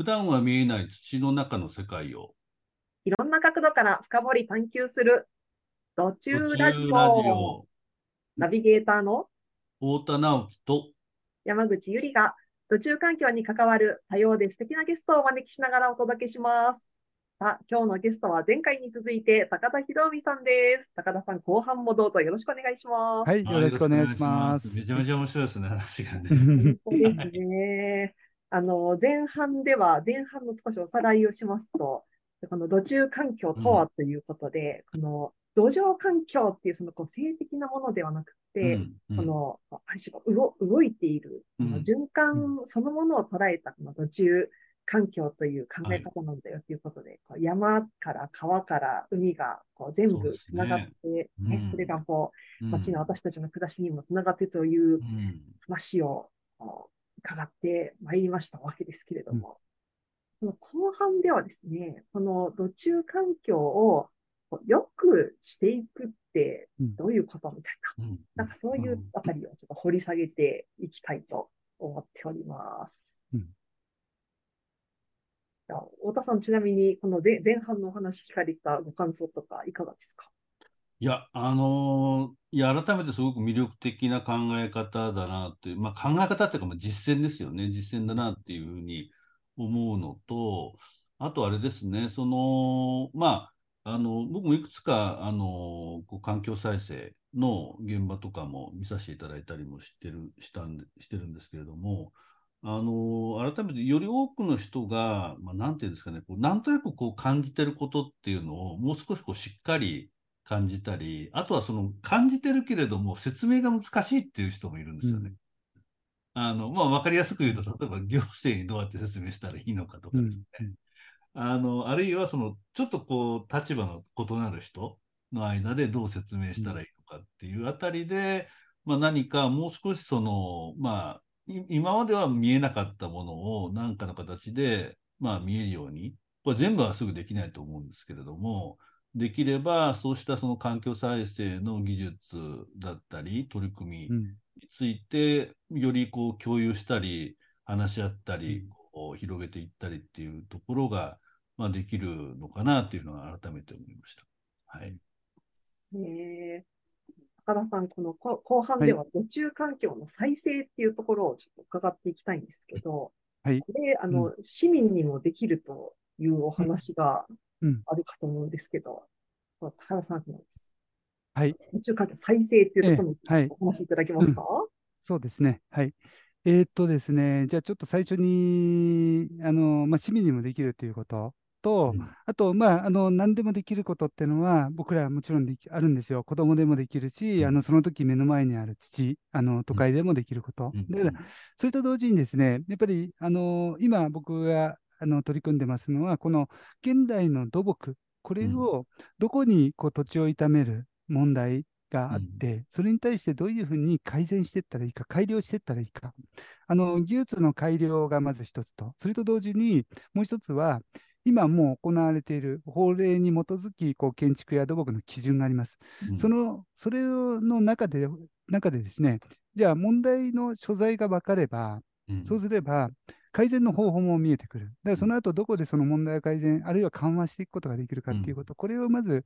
普段は見えない土の中の世界をいろんな角度から深掘り探求する土中ラジラジオ。オナビゲーターの太田直樹と山口ゆりが土中環境に関わる多様で素敵なゲストをお招きしながらお届けします。さあ、今日のゲストは前回に続いて高田博美さんです。高田さん、後半もどうぞよろしくお願いします。はい、よろしくお願いします。めちゃめちゃ面白いですね、話がね。そうですね。あの、前半では、前半の少しおさらいをしますと、この土中環境とはということで、この土壌環境っていうそのこう性的なものではなくて、うんうん。この、ある種動動いている、うん。循環そのものを捉えたこの土中環境という考え方なんだよということで、こう山から川から海がこう全部つながって、ねうん。それがこううん。街の私たちの暮らしにもつながってといううん。話を伺ってまいりましたわけですけれども、この後半ではですね、この土中環境をこう良くしていくってうん。どういうことみたいな、うん。なんかそういうあたりをちょっと掘り下げていきたいと思っております。うん。太田さん、ちなみにこの前前半のお話聞かれたご感想とかいかがですか？いや、あのーいや、改めてすごく魅力的な考え方だなっていう、まあ、考え方っていうか、まあ、実践ですよね。実践だなっていうふうに思うのと、あとあれですね、その、まあ、あの、僕もいくつか、あの、こう環境再生の現場とかも見させていただいたりもしてる、したんで、してるんですけれども、あの、改めてより多くの人が、まあ、なんていうんですかね、こうなんとなくこう感じてることっていうのを、もう少しこうしっかり感じたり、あとはその感じてるけれども説明が難しいっていう人もいるんですよね。あの、まあ、わかりやすく言うと、例えば行政にどうやって説明したらいいのかとかうんですね。あの、あるいはその、ちょっとこう、立場の異なる人の間でどう説明したらいいのかっていうあたりで、まあ、何かもう少しその、まあ、い今までは見えなかったものを何かの形で、まあ、見えるように、これ全部はすぐできないと思うんですけれども、できれば、そうしたその環境再生の技術だったり、取り組みうん。について、よりこう共有したり、話し合ったり、こう広げていったりっていうところが、まあ、できるのかなっていうのは改めて思いました。はい。ねえ。高田さん、このこ後半では土中環境の再生っていうところをちょっと伺っていきたいんですけど、はい。これ、あの、市民にもできるというお話がうん。あるかと思うんですけど、高田さん、このはい、土中環境再生っていうところにええはい。お話しいただけますか、そうですね。はい。えーっとですね、じゃあちょっと最初に、あの、まあ、市民にもできるということと、うん。あと、まあ、あの、何でもできることっていうのは、僕らはもちろんできあるんですよ。子供でもできるし、うん。あの、その時目の前にある土、あの、都会でもできること。うん。だから、それと同時にですね、やっぱり、あの、今僕が、あの、取り組んでますのは、この現代の土木、これをどこにこう土地を傷める問題があって、それに対してどういうふうに改善していったらいいか、改良していったらいいか。あの、技術の改良がまず一つと、それと同時にもう一つは、今もう行われている法令に基づき、こう建築や土木の基準があります。うん。その、それの中で、中でですね、じゃあ問題の所在が分かれば、うん。そうすれば、改善の方法も見えてくる。だからその後どこでその問題を改善、あるいは緩和していくことができるかっていうこと、これをまず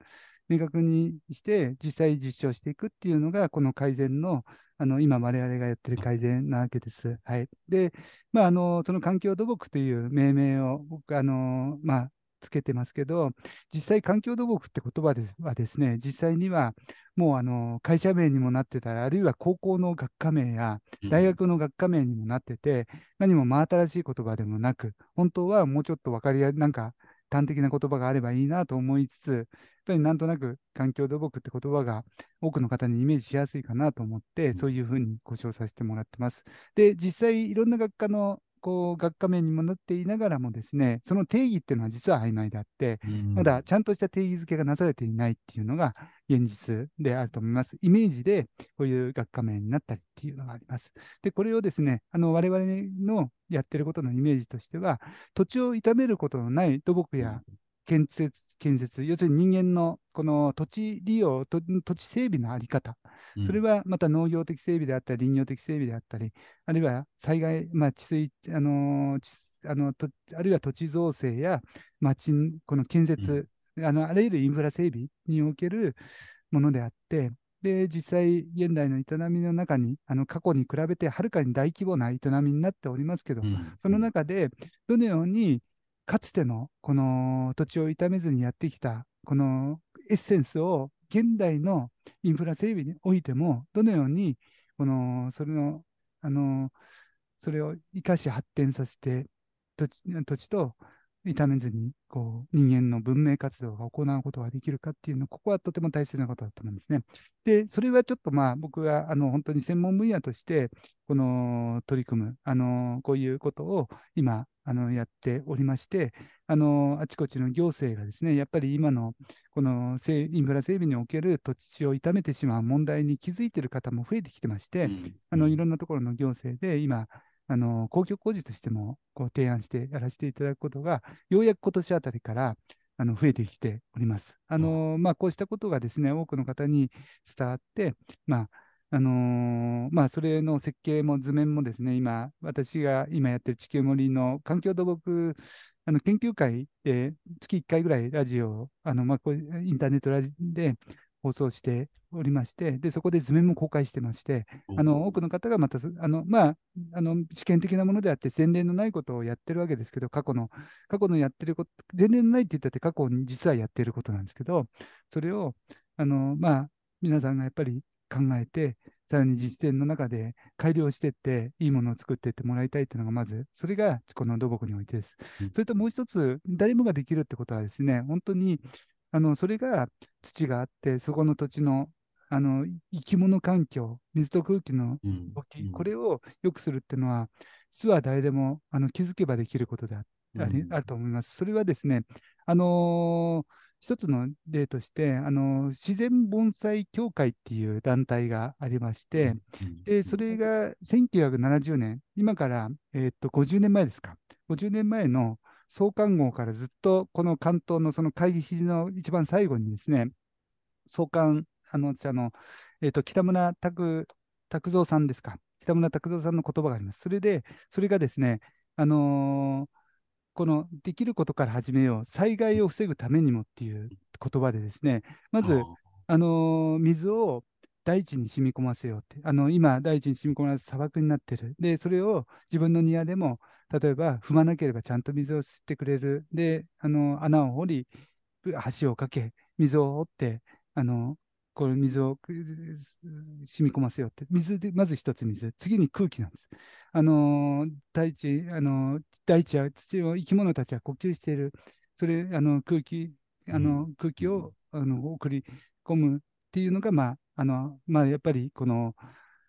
明確にして、実際実証していくっていうのが、この改善の、あの、今我々がやってる改善なわけです。はい。で、まあ、あの、その環境土木という命名を僕、あの、まあ、つけてますけど、実際環境土木って言葉ですはですね、実際にはもうあの会社名にもなってたり、あるいは高校の学科名や大学の学科名にもなってて、何も真新しい言葉でもなく、本当はもうちょっと分かりやなんか端的な言葉があればいいなと思いつつ、やっぱりなんとなく環境土木って言葉が多くの方にイメージしやすいかなと思って、そういうふうにご紹介させてもらってます。で、実際いろんな学科のこう学科名にもなっていながらもですね、その定義っていうのは実は曖昧であって、うんまだちゃんとした定義づけがなされていないっていうのが現実であると思います。イメージでこういう学科名になったりっていうのがあります。で、これをですね、あの我々のやってることのイメージとしては、土地を傷めることのない土木や建設、建設、要するに人間のこの土地利用、と土地整備のあり方、それはまた農業的整備であったり、林業的整備であったり、あるいは災害、まあ、治水、あのあのとあるいは土地造成や町、この建設、あのあらゆるインフラ整備におけるものであって、で実際、現代の営みの中に、あの過去に比べてはるかに大規模な営みになっておりますけど、うん。その中でどのようにかつてのこの土地を傷めずにやってきたこのエッセンスを現代のインフラ整備においてもどのようにこのそれのあのそれを生かし発展させて土地土地と傷めずにこう人間の文明活動が行うことができるかっていうのここはとても大切なことだと思うんですね。でそれはちょっとまあ僕があの本当に専門分野としてこの取り組むあのこういうことを今あのやっておりましてあのあちこちの行政がですねやっぱり今のこの整インフラ整備における土地を傷めてしまう問題に気づいている方も増えてきてまして、あのいろんなところの行政で今、あの公共工事としてもこう提案してやらせていただくことが、ようやく今年あたりからあの増えてきております。あのまあ、こうしたことがですね、多くの方に伝わって、まああのーまあ、それの設計も図面もですね、今、私が今やってる地球森の環境土木あの研究会で月1回ぐらいラジオを、あのまあ、こうインターネットラジで放送しておりまして、でそこで図面も公開してまして、あの多くの方がまた、あのまあ、あの試験的なものであって、前例のないことをやってるわけですけど、過去の、過去のやってること、前例のないって言ったって、過去に実はやってることなんですけど、それを、あのまあ、皆さんがやっぱり考えて、さらに実践の中で改良していって、いいものを作っていってもらいたいというのがまず、それがこの土木においてです。うんそれともう一つ、誰もができるってことはですね、本当に、あのそれが土があって、そこの土地のあの生き物環境、水と空気のうん動き、これを良くするっていうのは、実は誰でもあの気づけばできることであありうん。あると思います。それはですね、あのー一つの例として、あのー自然盆栽協会っていう団体がありまして、でそれが1970年、今から、えーっと50年前ですか、50年前の創刊号からずっとこの関東のその会議の一番最後にですね、創刊、あの私あの、えーっと北村拓拓三さんですか、北村拓三さんの言葉があります。それで、それがですね、あのーこのできることから始めよう、災害を防ぐためにもっていう言葉でですね、まず、あのー水を大地に染み込ませようって、あの今、大地に染み込まれて砂漠になってる。で、それを自分の庭でも、例えば踏まなければちゃんと水を吸ってくれる。で、あの穴を掘り、橋をかけ、水を掘って、あのこの水をく染み込ませようって。水で、まず一つ水。次に空気なんです。あのー大地、あのー大地や土を生き物たちは呼吸している。それ、あの空気、あの空気を、あの送り込むっていうのが、まあ、あの、まあ、やっぱりこの、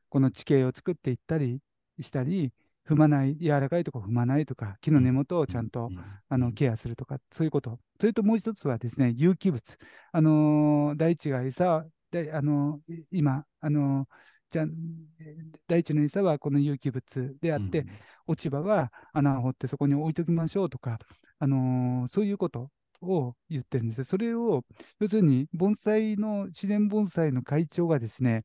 この地形を作っていったりしたり、踏まない、柔らかいところ踏まないとか、木の根元をちゃんと、あのケアするとか、そういうこと。それともう一つはですね、有機物。あのー大地が餌、であのーい今、あのーじゃあ大地の餌はこの有機物であって、落ち葉は穴を掘ってそこに置いときましょうとか、あのーそういうことを言ってるんですよ。それを、要するに盆栽の、自然盆栽の会長がですね、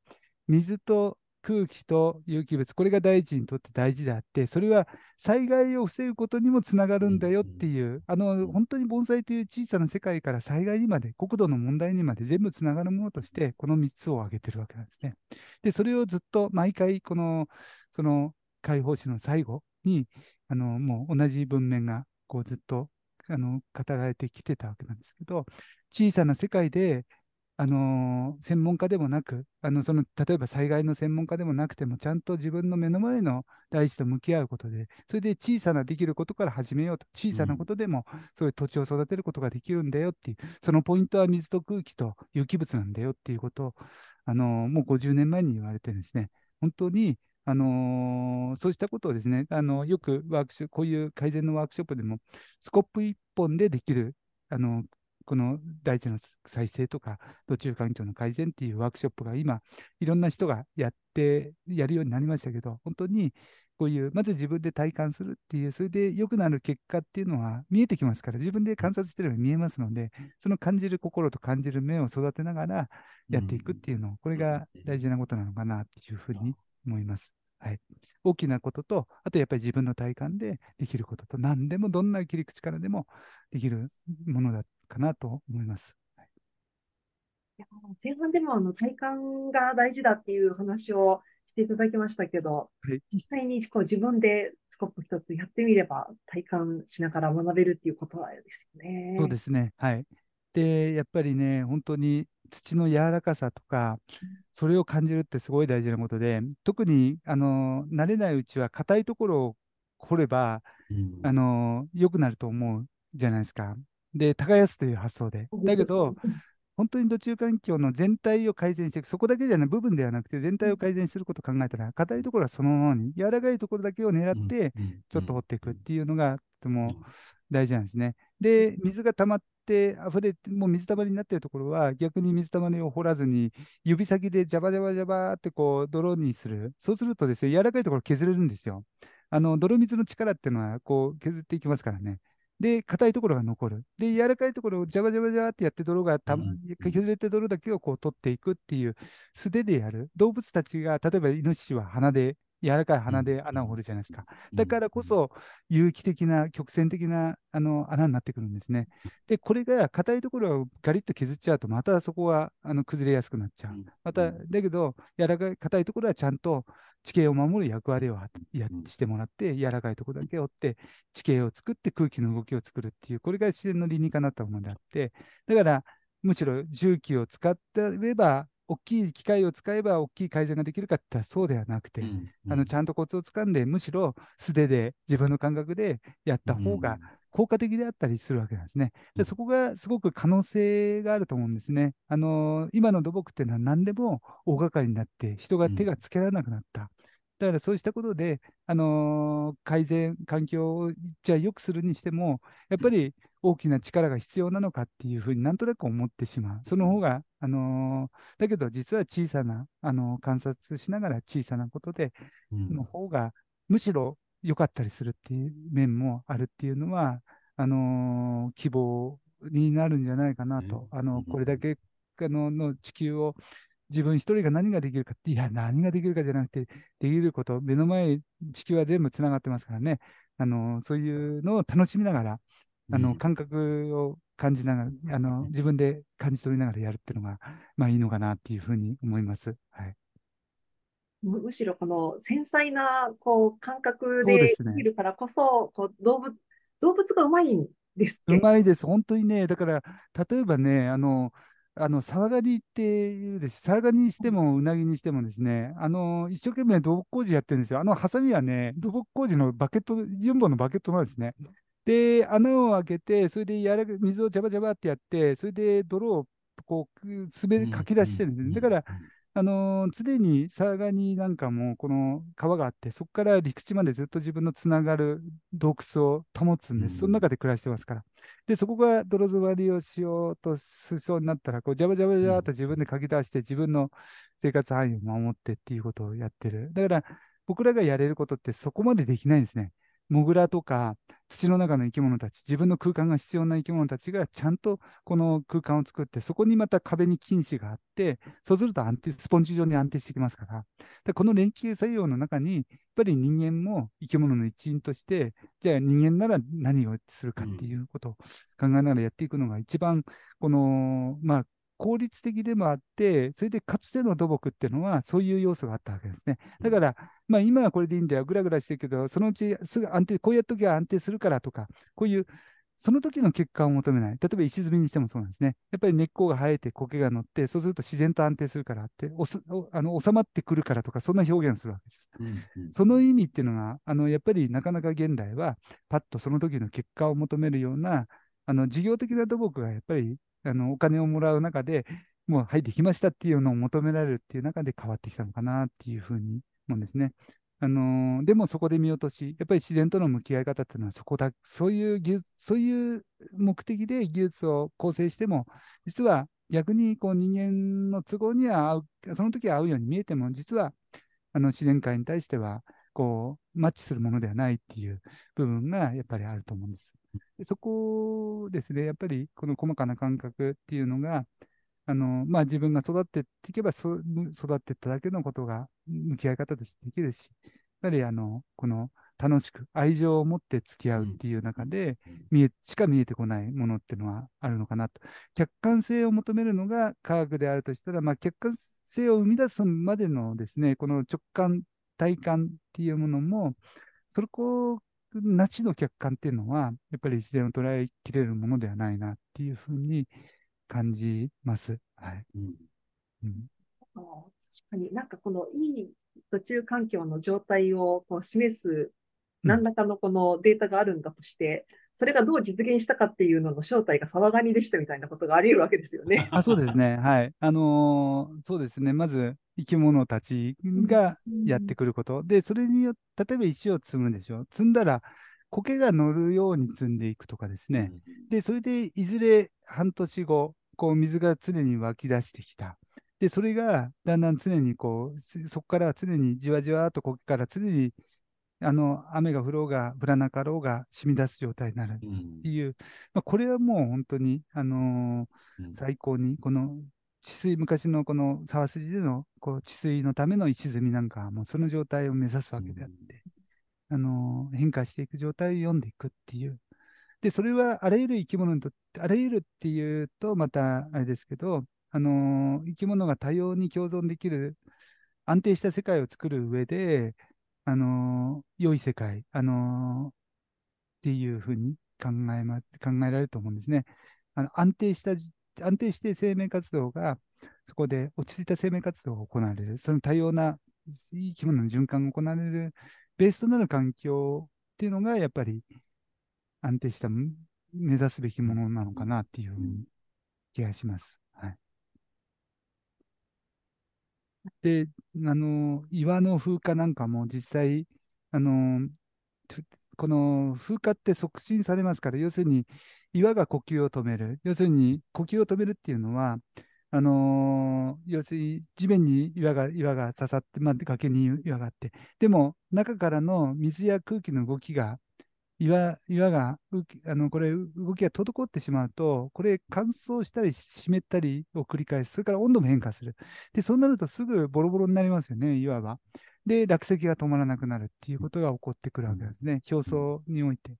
水と空気と有機物、これが大地にとって大事であって、それは災害を防ぐことにもつながるんだよっていう、あの本当に盆栽という小さな世界から災害にまで、国土の問題にまで全部つながるものとして、この3つを挙げてるわけなんですね。で、それをずっと毎回、この、その解放誌の最後に、あのもう同じ文面がこうずっとあの語られてきてたわけなんですけど、小さな世界で、あの専門家でもなくあのその、例えば災害の専門家でもなくても、ちゃんと自分の目の前の大地と向き合うことで、それで小さなできることから始めようと、小さなことでもそういう土地を育てることができるんだよっていう、そのポイントは水と空気と有機物なんだよっていうことを、あのもう50年前に言われてですね、本当にあのーそうしたことをですね、あのよくワークショこういう改善のワークショップでも、スコップ1本でできる、あのこの大地の再生とか、土中環境の改善っていうワークショップが今、いろんな人がやって、やるようになりましたけど、本当にこういう、まず自分で体感するっていう、それで良くなる結果っていうのは見えてきますから、自分で観察してれば見えますので、その感じる心と感じる目を育てながらやっていくっていうの、これが大事なことなのかなっていうふうに思います。はい。大きなことと、あとやっぱり自分の体感でできることと、何でもどんな切り口からでもできるものだかなと思います。いや前半でもあの体感が大事だっていう話をしていただきましたけど、はい、実際にこう自分でスコップ一つやってみれば体感しながら学べるっていうことですよね。そうですね。はい。で、やっぱりね、本当に土の柔らかさとか、それを感じるってすごい大事なことで、特にあの慣れないうちは硬いところを掘れば、うん、あの良くなると思うじゃないですか。で、耕すという発想で。だけど、本当に土中環境の全体を改善していく、そこだけじゃない、部分ではなくて、全体を改善することを考えたら、硬いところはそのままに、柔らかいところだけを狙って、ちょっと掘っていくっていうのが、とても大事なんですね。で、水が溜まって溢れて、もう水たまりになっているところは、逆に水たまりを掘らずに、指先でジャバジャバジャバってこう泥にする。そうするとですね、柔らかいところ削れるんですよ。あの泥水の力っていうのはこう削っていきますからね。で、硬いところが残る。で、柔らかいところをジャバジャバジャバってやって、泥がた、ま、削れて泥だけをこう取っていくっていう素手でやる。動物たちが、例えばイノシシは鼻で柔らかい鼻で穴を掘るじゃないですか。だからこそ、有機的な、曲線的なあの穴になってくるんですね。で、これが硬いところをガリッと削っちゃうと、またそこはあの崩れやすくなっちゃう。また、だけど、柔らかい、硬いところはちゃんと地形を守る役割をやしてもらって、柔らかいところだけ折って、地形を作って空気の動きを作るっていう、これが自然の理にかなったものであって、だから、むしろ重機を使ってれば、大きい機械を使えば大きい改善ができるかって言ったらそうではなくて、うんうん、あのちゃんとコツをつかんで、むしろ素手で自分の感覚でやった方が効果的であったりするわけなんですね。でそこがすごく可能性があると思うんですね。あの今の土木っていうのは何でも大掛かりになって、人が手がつけられなくなった。だからそうしたことで、あのー、改善、環境をじゃあ良くするにしても、やっぱり大きな力が必要なのかっていうふうになんとなく思ってしまう。その方が、あのー、だけど実は小さな、あのー、観察しながら小さなことで、の方がむしろ良かったりするっていう面もあるっていうのは、あの希望になるんじゃないかなと。あのこれだけあのの地球を自分一人が何ができるかって、いや、何ができるかじゃなくて、できること、目の前、地球は全部つながってますからね、あのそういうのを楽しみながら、あの感覚を感じながら、あの自分で感じ取りながらやるっていうのが、まあいいのかなっていうふうに思います。はい、むしろこの繊細なこう感覚でできるからこそ、そこう動物動物がうまいんですうまいです、本当にね、だから例えばね、あのあの、サワガニっていうです、サワガニにしてもウナギにしてもですね、あの、一生懸命土木工事やってるんですよ。あのハサミはね、土木工事のバケット、4本のバケットなんですね。で、穴を開けて、それでやら水をジャバジャバってやって、それで泥をこう、滑りかき出してるんですね。だから、あのー、常に佐賀になんかもこの川があって、そこから陸地までずっと自分のつながる洞窟を保つんです。その中で暮らしてますから。で、そこが泥詰まりをしようとしそうになったら、こう、ジャバジャバジャバと自分で書き出して、自分の生活範囲を守ってっていうことをやってる。だから、僕らがやれることってそこまでできないんですね。モグラとか土の中の生き物たち、自分の空間が必要な生き物たちがちゃんとこの空間を作って、そこにまた壁に菌糸があって、そうすると安定、スポンジ状に安定してきますから、でこの連携作用の中に、やっぱり人間も生き物の一員として、じゃあ人間なら何をするかっていうことを考えながらやっていくのが一番、この、まあ、効率的でもあって、それでかつての土木っていうのは、そういう要素があったわけですね。だから、まあ、今はこれでいいんだよ、ぐらぐらしてるけど、そのうちすぐ安定、こうやっときゃ安定するからとか、こういう、その時の結果を求めない。例えば石積みにしてもそうなんですね。やっぱり根っこが生えて苔が乗って、そうすると自然と安定するからって、おすあの収まってくるからとか、そんな表現をするわけです。うんうん、その意味っていうのが、あのやっぱりなかなか現代は、パッとその時の結果を求めるような、あの事業的な土木がやっぱりあのお金をもらう中で、もう、はい、できましたっていうのを求められるっていう中で変わってきたのかなっていうふうに思うんですね。あのー、でもそこで見落とし、やっぱり自然との向き合い方っていうのはそこだ、そういう技術、そういう目的で技術を構成しても、実は逆にこう人間の都合には合う、その時は合うように見えても、実はあの自然界に対しては、こう、マッチするものではないっていう部分がやっぱりあると思うんです。でそこですね、やっぱりこの細かな感覚っていうのが、あの、まあ、自分が育っていけばそ、育っていっただけのことが向き合い方としてできるし、やはりあの、この楽しく愛情を持って付き合うっていう中で、見え、しか見えてこないものっていうのはあるのかなと。客観性を求めるのが科学であるとしたら、まあ、客観性を生み出すまでのですね、この直感、体感っていうものも、そこなしの客観っていうのは、やっぱり自然を捉えきれるものではないなっていうふうに感じます。はい。うんうん、確かになんかこのいい途中環境の状態をこう示す何らかのこのデータがあるんだとして、それがどう実現したかっていうのの正体が騒がにでしたみたいなことがあり得るわけですよね。あそうですね。はい。あのー、そうですね。まず、生き物たちがやってくること。で、それによって、例えば石を積むでしょ。積んだら、苔が乗るように積んでいくとかですね。で、それでいずれ半年後、こう水が常に湧き出してきた。で、それがだんだん常にこう、そこから常にじわじわと苔から常にあの雨が降ろうが降らなかろうが染み出す状態になるっていう、うん、まあ、これはもう本当に、あのーうん、最高に、この治水、昔のこの沢筋でのこう治水のための石積みなんかは、もうその状態を目指すわけであって、うん、あのー、変化していく状態を読んでいくっていう。で、それはあらゆる生き物にとって、あらゆるっていうと、またあれですけど、あのー、生き物が多様に共存できる安定した世界を作る上で、あのー、良い世界、あのー、っていうふうに考えます、考えられると思うんですね。あの安定した、安定して生命活動が、そこで落ち着いた生命活動が行われる、その多様な生き物の循環が行われるベースとなる環境っていうのが、やっぱり安定した目指すべきものなのかなっていう気がします。で、あの、岩の風化なんかも実際、あの、この風化って促進されますから、要するに岩が呼吸を止める。要するに呼吸を止めるっていうのは、あのー、要するに地面に岩が岩が刺さって、まあ、崖に岩があって、でも中からの水や空気の動きが岩岩があのこれ動きが滞ってしまうと、これ乾燥したり湿ったりを繰り返す。それから温度も変化する。で、そうなるとすぐボロボロになりますよね、岩は。で、落石が止まらなくなるっていうことが起こってくるわけですね、表層において。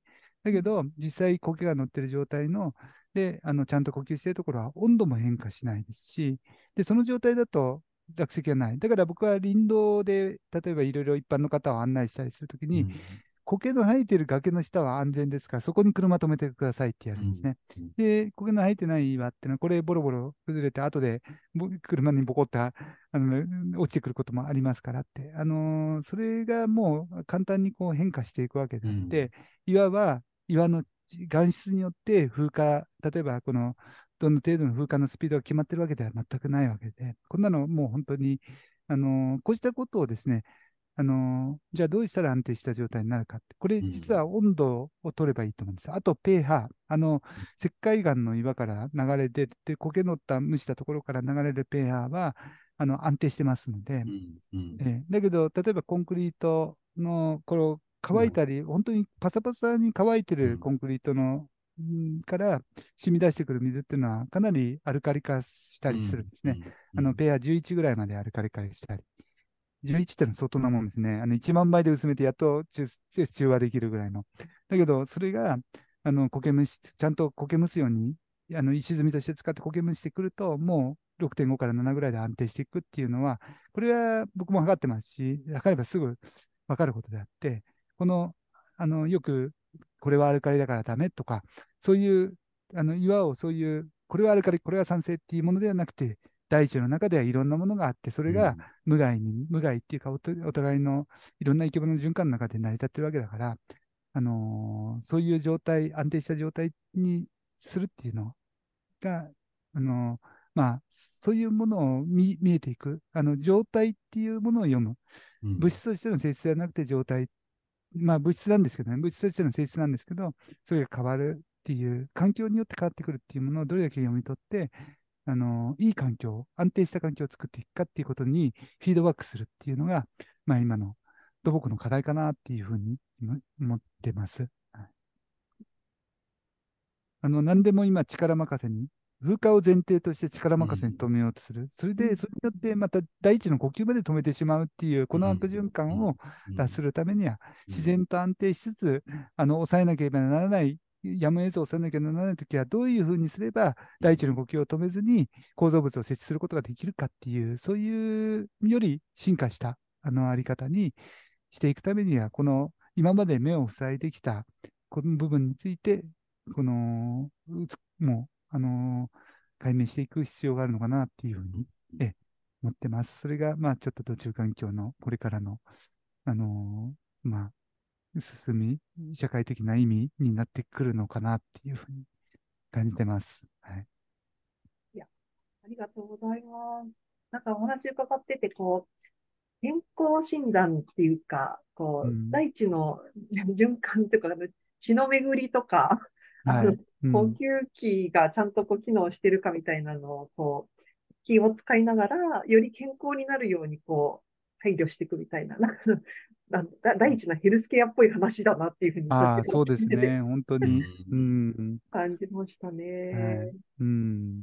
だけど、実際苔が乗ってる状態の、で、あのちゃんと呼吸しているところは温度も変化しないですし、で、その状態だと落石がない。だから僕は林道で、例えばいろいろ一般の方を案内したりするときに、うん苔の生えてる崖の下は安全ですから、そこに車止めてくださいってやるんですね。うん、で、苔の生えてない岩ってのは、これボロボロ崩れて、後で 車にボコったあの落ちてくることもありますからって、あのー、それがもう簡単にこう変化していくわけであって、うん、岩は岩の岩質によって風化、例えばこのどの程度の風化のスピードが決まってるわけでは全くないわけで、こんなのもう本当に、あのー、こうしたことをですね、あのじゃあどうしたら安定した状態になるかって、これ実は温度を取ればいいと思うんです。うん、あと、pH、あの、石灰岩の岩から流れ出て、苔のった蒸したところから流れる pH は、あの、安定してますので、うんうん、えー、だけど、例えばコンクリートの、この乾いたり、本当にパサパサに乾いてるコンクリートの、から染み出してくる水っていうのはかなりアルカリ化したりするんですね。あの、pH11 ぐらいまでアルカリ化したり。11ってのは相当なもんですね。あの1万倍で薄めてやっと中和できるぐらいの。だけど、それが、あの、苔蒸し、ちゃんと苔蒸すように、あの、石積みとして使って苔蒸してくると、もう6.5から7ぐらいで安定していくっていうのは、これは僕も測ってますし、測ればすぐ分かることであって、この、あの、よく、これはアルカリだからダメとか、そういう、あの、岩をそういう、これはアルカリ、これは酸性っていうものではなくて、大地の中ではいろんなものがあって、それが無害に、無害っていうかお、お互いのいろんな生き物の循環の中で成り立ってるわけだから、あのー、そういう状態、安定した状態にするっていうのが、あのー、まあ、そういうものを見見えていく、あの状態っていうものを読む、物質としての性質ではなくて状態、まあ物質なんですけどね、物質としての性質なんですけど、それが変わるっていう、環境によって変わってくるっていうものをどれだけ読み取って、あの、いい環境、安定した環境を作っていくかっていうことにフィードバックするっていうのが、まあ今の土木の課題かなっていうふうに思ってます。あの、何でも今力任せに風化を前提として力任せに止めようとする。それで、それによってまた第一の呼吸まで止めてしまうっていう、この悪循環を脱するためには、自然と安定しつつ、あの、抑えなければならないやむを得ず抑えなきゃならないときは、どういうふうにすれば、第一の呼吸を止めずに構造物を設置することができるかっていう、そういうより進化したあのあり方にしていくためには、この今まで目を塞いできたこの部分について、この、もうあのー、解明していく必要があるのかなっていうふうに、え思ってます。それが、まあ、ちょっと途中環境のこれからの、あのー、まあ、進み、社会的な意味になってくるのかなっていうふうに感じてます。はい。いや、ありがとうございます。なんかお話伺ってて、こう、健康診断っていうか、こう、うん、大地の循環というか、血の巡りとか、はい、呼吸器がちゃんとこう機能してるかみたいなのをこう気を使いながら、より健康になるようにこう配慮していくみたいな、なんか第一なヘルスケアっぽい話だなっていうふうにあそうですね、本当に。うん、感じましたね。はい、うん。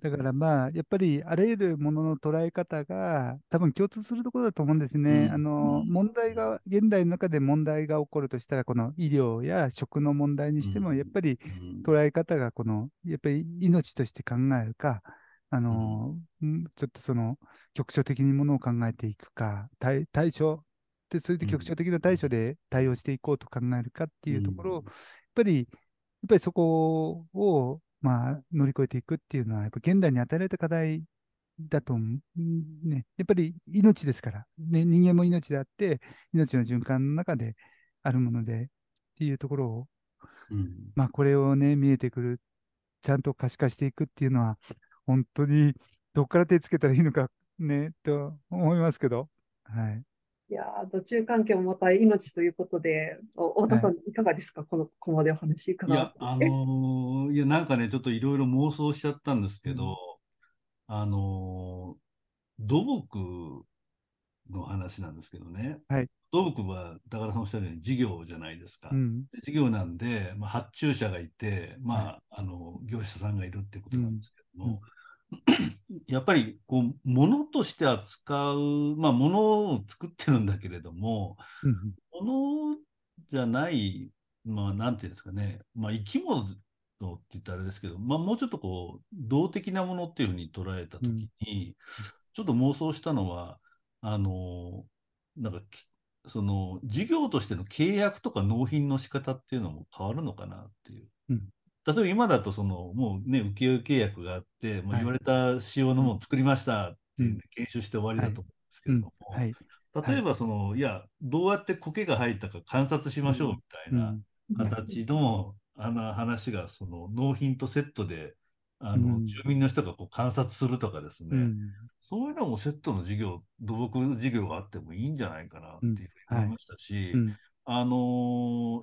だからまあ、やっぱりあらゆるものの捉え方が多分共通するところだと思うんですね。うん、あの、問題が、現代の中で問題が起こるとしたら、この医療や食の問題にしても、やっぱり捉え方がこの、やっぱり命として考えるか、あの、ちょっとその局所的にものを考えていくか、対対処で、それで局所的な対処で対応していこうと考えるかっていうところを、やっぱり、やっぱりそこをまあ、乗り越えていくっていうのは、やっぱ現代に与えられた課題だと思う。ね、やっぱり命ですから、ね、人間も命であって、命の循環の中であるものでっていうところを、うん、まあ、これをね、見えてくる、ちゃんと可視化していくっていうのは、本当にどこから手つけたらいいのかね、と思いますけど、はい。いや土中関係もまた命ということで、太田さん、いかがですか、このここまでお話伺いや、あのー、いや、なんかね、ちょっといろいろ妄想しちゃったんですけど、うん、あのー、土木の話なんですけどね、はい、土木は高田さんおっしゃるように事業じゃないですか。うん、事業なんで、まあ、発注者がいて、まあ、はい、あの業者さんがいるってことなんですけども、やっぱりこう物として扱う、まあ、物を作ってるんだけれども、物じゃない、まあ、なんていうんですかね、まあ、生き物って言ったらあれですけど、まあ、もうちょっとこう動的なものっていうふうに捉えたときに、うん、ちょっと妄想したのは、あの、なんか、その事業としての契約とか納品の仕方っていうのも変わるのかなっていう。うん例えば今だとそのもうね請負契約があって、もう言われた仕様のものを作りましたっていう、研修して終わりだと思うんですけれども、はい。例えばその、い、やどうやって苔が入ったか観察しましょうみたいな形の、あの話がその納品とセットであの、住民の人がこう観察するとかですね、そういうのもセットの事業土木事業があってもいいんじゃないかなっていうふうに思いましたし、あの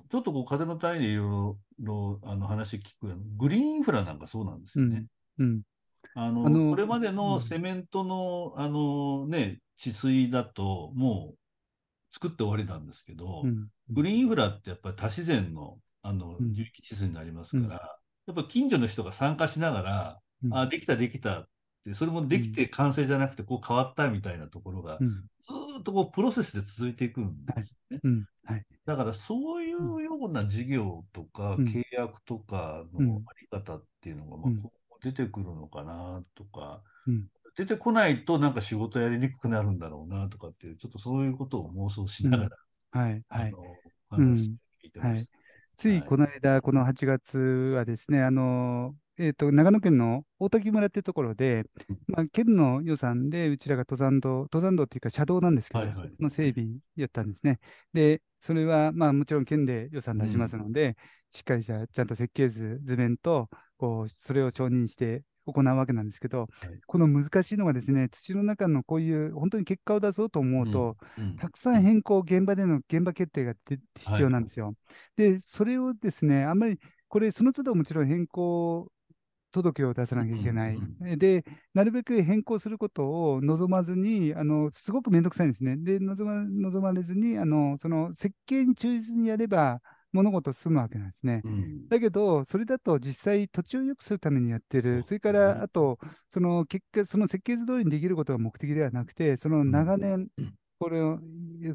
ー、ちょっとこう風の単位でいろいろあの話聞くグリーンインフラなんかそうなんですよね。うん、うん、あの、あのこれまでのセメントの、あのね、治水だと、もう作って終わりなんですけど、うん、グリーンインフラってやっぱり多自然の、あの、流域治水になりますから、やっぱ近所の人が参加しながら、あ、できたできたで、それもできて完成じゃなくて、こう変わったみたいなところが、ずっとこうプロセスで続いていくんですよね。はい、だからそういうような事業とか、契約とかのあり方っていうのが、まあ、今後出てくるのかなとか、出てこないとなんか仕事やりにくくなるんだろうなとかっていう、ちょっとそういうことを妄想しながら、はい、はい。話聞いてました。ついこの間、この8月はですね、あのえーと、長野県の大滝村っていうところで、まあ、県の予算でうちらが登山道、登山道っていうか車道なんですけど、はいはい、その整備やったんですね。で、それはまあもちろん県で予算出しますので、うん、しっかりしたちゃんと設計図、図面とこうそれを承認して行うわけなんですけど、はい、この難しいのがですね、土の中のこういう本当に結果を出そうと思うと、うん。うん、たくさん変更、現場での現場決定が必要なんですよ。はい、で、それをですね、あんまりこれ、その都度もちろん変更届を出さなきゃいけない。うんうん、で、なるべく変更することを望まずに、あのすごくめんどくさいんですね。で、望ま望まれずに、あのその設計に忠実にやれば、物事進むわけなんですね。うんだけど、それだと実際土地を良くするためにやってる、それからあと、その結果、その設計図通りにできることが目的ではなくて、その長年うん、これを、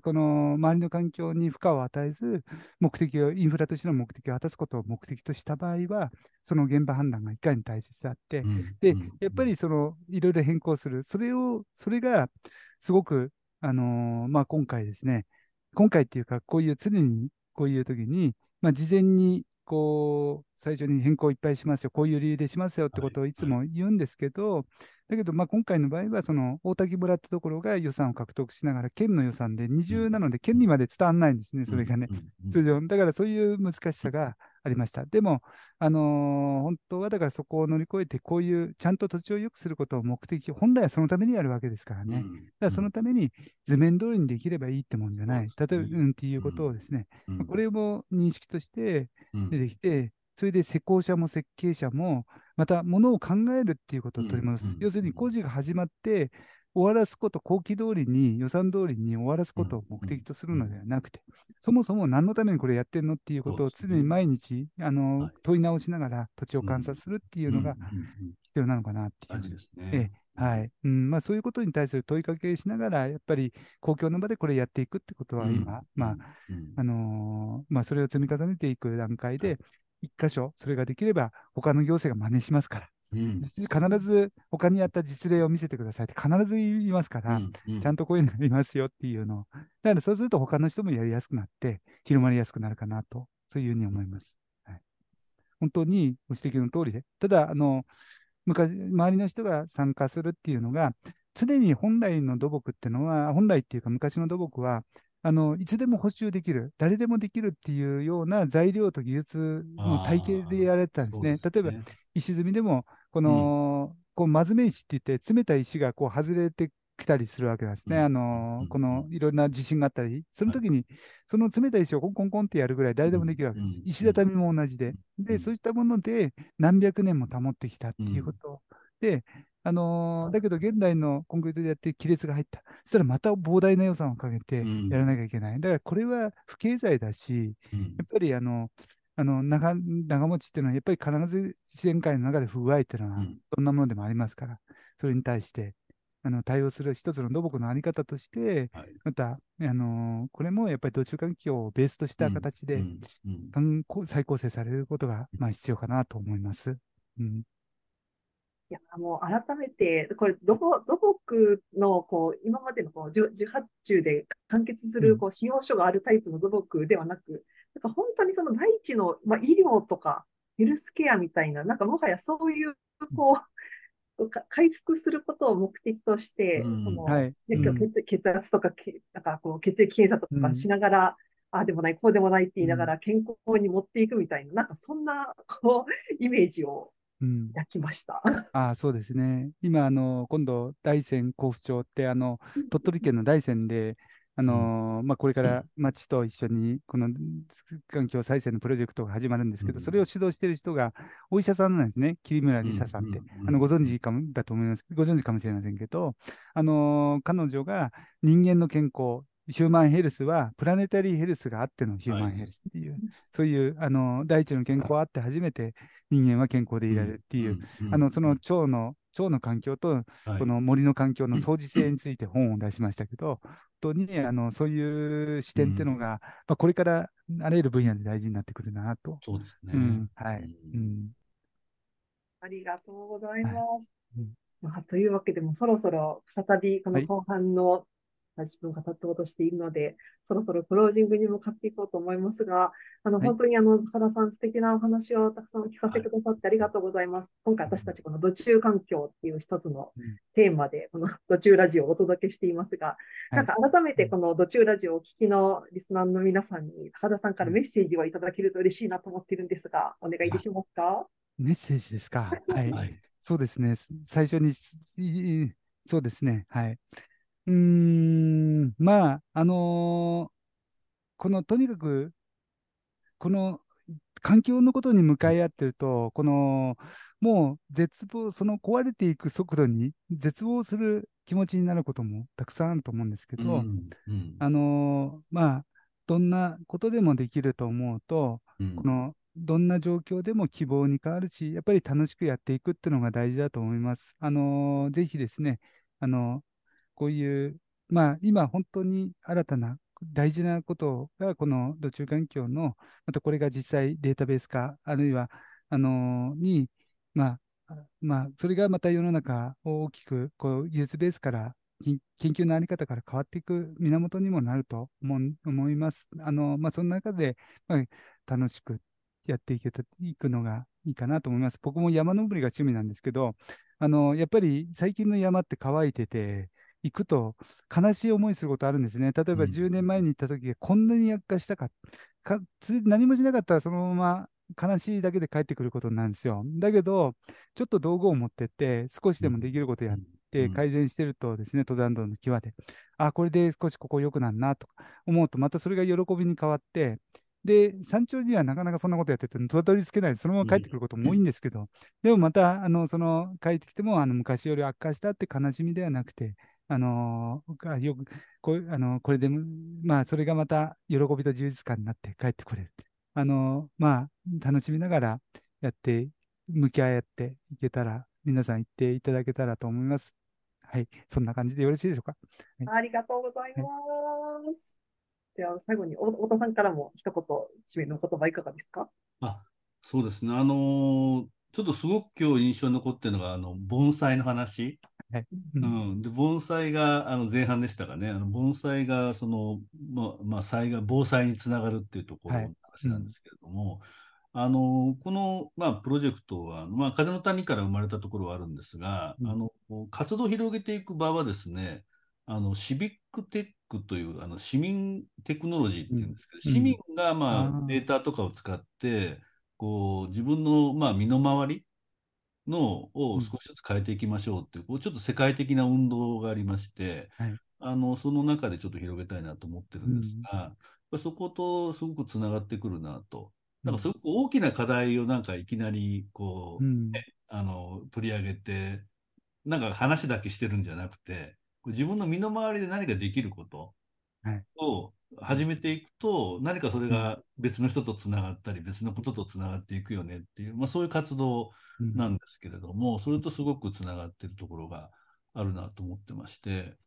この周りの環境に負荷を与えず、目的を、インフラとしての目的を果たすことを目的とした場合は、その現場判断がいかに大切であって、でうん、やっぱりそのいろいろ変更する、それを、それがすごく、あのーまあ、今回ですね、今回っていうか、こういう常にこういう時に、まあ、事前にこう最初に変更いっぱいしますよ、こういう理由でしますよってことをいつも言うんですけど、だけど、まあ、今回の場合は、その大滝村ってところが予算を獲得しながら、県の予算で二重なので、県にまで伝わらないんですね、それがね。通常、だからそういう難しさがありました。でも、あのー本当はだからそこを乗り越えて、こういうちゃんと土地を良くすることを目的、本来はそのためにやるわけですからね。だからそのために図面通りにできればいいってもんじゃない。例えば、そうんっていうことをですね、うん。これも認識としてうん。出てきて、それで施工者も設計者も、また物を考えるっていうことを取り戻す。うんうん。要するに工事が始まって、終わらすこと、後期通りに、予算通りに終わらすことを目的とするのではなくて、そもそも何のためにこれやってんのっていうことを常に毎日、あのはい。問い直しながら土地を観察するっていうのが必要なのかなっていう。ですね。ええはい。うんまあ、そういうことに対する問いかけしながら、やっぱり公共の場でこれやっていくってことは今、まあ、うんあのーまあ、それを積み重ねていく段階で、一箇所、それができれば、他の行政が真似しますから、うん。実必ず他にやった実例を見せてくださいって必ず言いますから、ちゃんととこういうのやりますよっていうのを、だからそうすると他の人もやりやすくなって、広まりやすくなるかなと、そういうふうに思います。はい、本当にご指摘の通りで、ただ、あの昔、周りの人が参加するっていうのが、常に本来の土木っていうのは、本来っていうか昔の土木は、あのいつでも補修できる、誰でもできるっていうような材料と技術の体系でやられてたんですね。例えば、石積みでも、この、こう、まずめ石って言って、冷たい石がこう外れてきたりするわけですね。うん。あのうん。このいろんな地震があったり、その時に、その冷たい石をコンコンコンってやるぐらい誰でもできるわけです。うん。石畳も同じで。で、うん。そういったもので何百年も保ってきたっていうことで、あのーだけど現代のコンクリートでやって亀裂が入った。そしたらまた膨大な予算をかけてうん。やらなきゃいけない。だからこれは不経済だし、やっぱりあの、あの長長持ちっていうのは、やっぱり必ず自然界の中で不具合っていうのはうん、どんなものでもありますから、それに対してあの対応する一つの土木のあり方として、また、あのこれもやっぱり土中環境をベースとした形で、うん。こう再構成されることが、まあ、必要かなと思います。うんいや、もう改めて、これ土木、土木のこう今までのこう受受発注で完結すうん。るこう使用書があるタイプの土木ではなく、なんか本当にその大地の、まあ、医療とかヘルスケアみたいな、なんかもはやそういうこうか回復することを目的として、うん。そのはい。ねうん。血血圧とかけなんかこう血液検査とかしながら、ああでもない、こうでもないって言いながら健康に持っていくみたいな、なんかそんなこうイメージをうん。抱きました。ああそうですね。今、あの今度、大山甲府町って、あの鳥取県の大山で、あのまあ、これから町と一緒にこの環境再生のプロジェクトが始まるんですけど、うん。それを主導している人がお医者さんなんですね、桐村梨沙さんって。あのご存知かもだと思います、ご存知かもしれませんけど、あの彼女が人間の健康、ヒューマンヘルスはプラネタリーヘルスがあってのヒューマンヘルスっていう、そういうあの大地の健康があって初めて人間は健康でいられるっていう、あのその腸の腸の環境とこの森の環境の相似性について本を出しましたけど、本当にあのそういう視点っていうのが、まあ、これからあらゆる分野で大事になってくるなと。そうですね。うん。はい。うん。うん。ありがとうございます。うんまあ、というわけでもそろそろ再びこの後半の自分が経とうとしているので、そろそろクロージングに向かっていこうと思いますが、あのはい本当にあの高田さん素敵なお話をたくさんお聞かせくださってありがとうございます。今回私たちこの土中環境っていう一つのうんテーマでこの土中ラジオをお届けしていますが、はいなんか改めてこの土中ラジオをお聞きのリスナーの皆さんに高田さんからメッセージをいただけると嬉しいなと思っているんですが、お願いできますか？メッセージですか？はい。はい。そうですね。最初に、いそうですね。はい。うーん、まあ、あのーこの、とにかく、この、環境のことに向かい合ってると、この、もう絶望、その壊れていく速度に絶望する気持ちになることもたくさんあると思うんですけど、うんうん。あのーまあ、どんなことでもできると思うと、うん。このどんな状況でも希望に変わるし、やっぱり楽しくやっていくっていうのが大事だと思います。あのーぜひですね、あのこういう、まあ、今本当に新たな大事なことが、この土中環境の、またこれが実際データベース化、あるいは、あのーに、まあ、まあ、それがまた世の中を大きく、こう、技術ベースから、研究のあり方から変わっていく源にもなると思思います。あの、まあ、その中で、まあ、楽しくやっていけたいくのがいいかなと思います。僕も山登りが趣味なんですけど、あの、やっぱり最近の山って乾いてて、行くと悲しい思いすることあるんですね。例えばうん。10年前に行った時こんなに悪化したか、かつ何もしなかったらそのまま悲しいだけで帰ってくることになるんですよ。だけど、ちょっと道具を持ってって、少しでもできることやっってうん。改善してるとですね、登山道の際で、あ、これで少しここ良くなるなと思うと、またそれが喜びに変わって、で、山頂にはなかなかそんなことやってて、たどり着けないで、そのまま帰ってくることも多いんですけど、でもまた、あの、その、帰ってきても、あの、昔より悪化したって悲しみではなくて、あのーよく、こうあのこれでも、まあ、それがまた喜びと充実感になって帰ってこれる。あのーまあ、楽しみながらやって、向き合っていけたら、皆さん言っていただけたらと思います。はい、そんな感じでよろしいでしょうか？ありがとうございます。では、最後に、お太田さんからも一言、締めの言葉いかがですか？あ、そうですね。あのーちょっとすごく今日印象に残ってるのが、あの、盆栽の話。ううん。ん。で、盆栽が、あの、前半でしたがね、あの、盆栽が、その、まあ、まあ、災害、防災につながるっていうところはい。の話なんですけれども、あの、この、まあ、プロジェクトは、まあ、風の谷から生まれたところはあるんですが、うん。あの、活動を広げていく場はですね、あの、シビックテックという、あの、市民テクノロジーっていうんですけど、うん。市民が、まあ、データとかを使って、こう、自分の、まあ、身の回りのを少しずつ変えていきましょうっていう、こうちょっと世界的な運動がありまして、はい。あの、その中でちょっと広げたいなと思ってるんですが、やっぱそことすごくつながってくるなと。なんかすごく大きな課題をなんかいきなりこう、うん。あの、取り上げて、なんか話だけしてるんじゃなくて、自分の身の回りで何かできることはい。を始めていくと、何かそれが別の人とつながったり、別のこととつながっていくよねっていう、まあそういう活動うんなんですけれども、それとすごくつながってるところがあるなと思ってまして、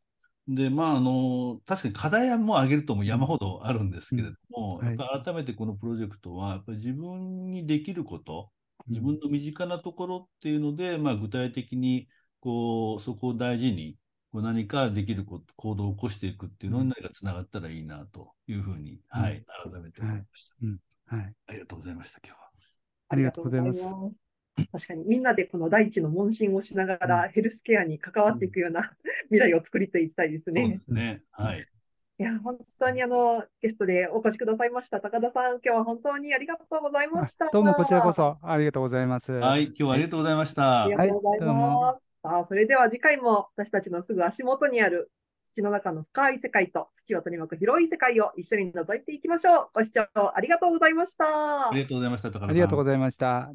で、まあ、あの、確かに課題はもう上げるとも山ほどあるんですけれども、うん。はい。やっぱ改めてこのプロジェクトは、やっぱり自分にできること、自分の身近なところっていうので、まあ、具体的に、こう、そこを大事に、こう何かできること行動を起こしていくっていうのに何かつながったらいいなというふうに、うん。はい、改めて思いました。はい。ありがとうございました、今日は。ありがとうございます確かにみんなでこの大地の問診をしながらヘルスケアに関わっていくような未来を作りていきたいですそうでね。すね。はい。いや、本当にあの、ゲストでお越しくださいました。高田さん、今日は本当にありがとうございました。あどうもこちらこそありがとうございます。はい、今日はありがとうございました。ありがとうございます。さあ、それでは次回も私たちのすぐ足元にある土の中の深い世界と土を取り巻く広い世界を一緒に覗いていきましょう。ご視聴ありがとうございましたあ。りがとうございました、高田さん。ありがとうございました。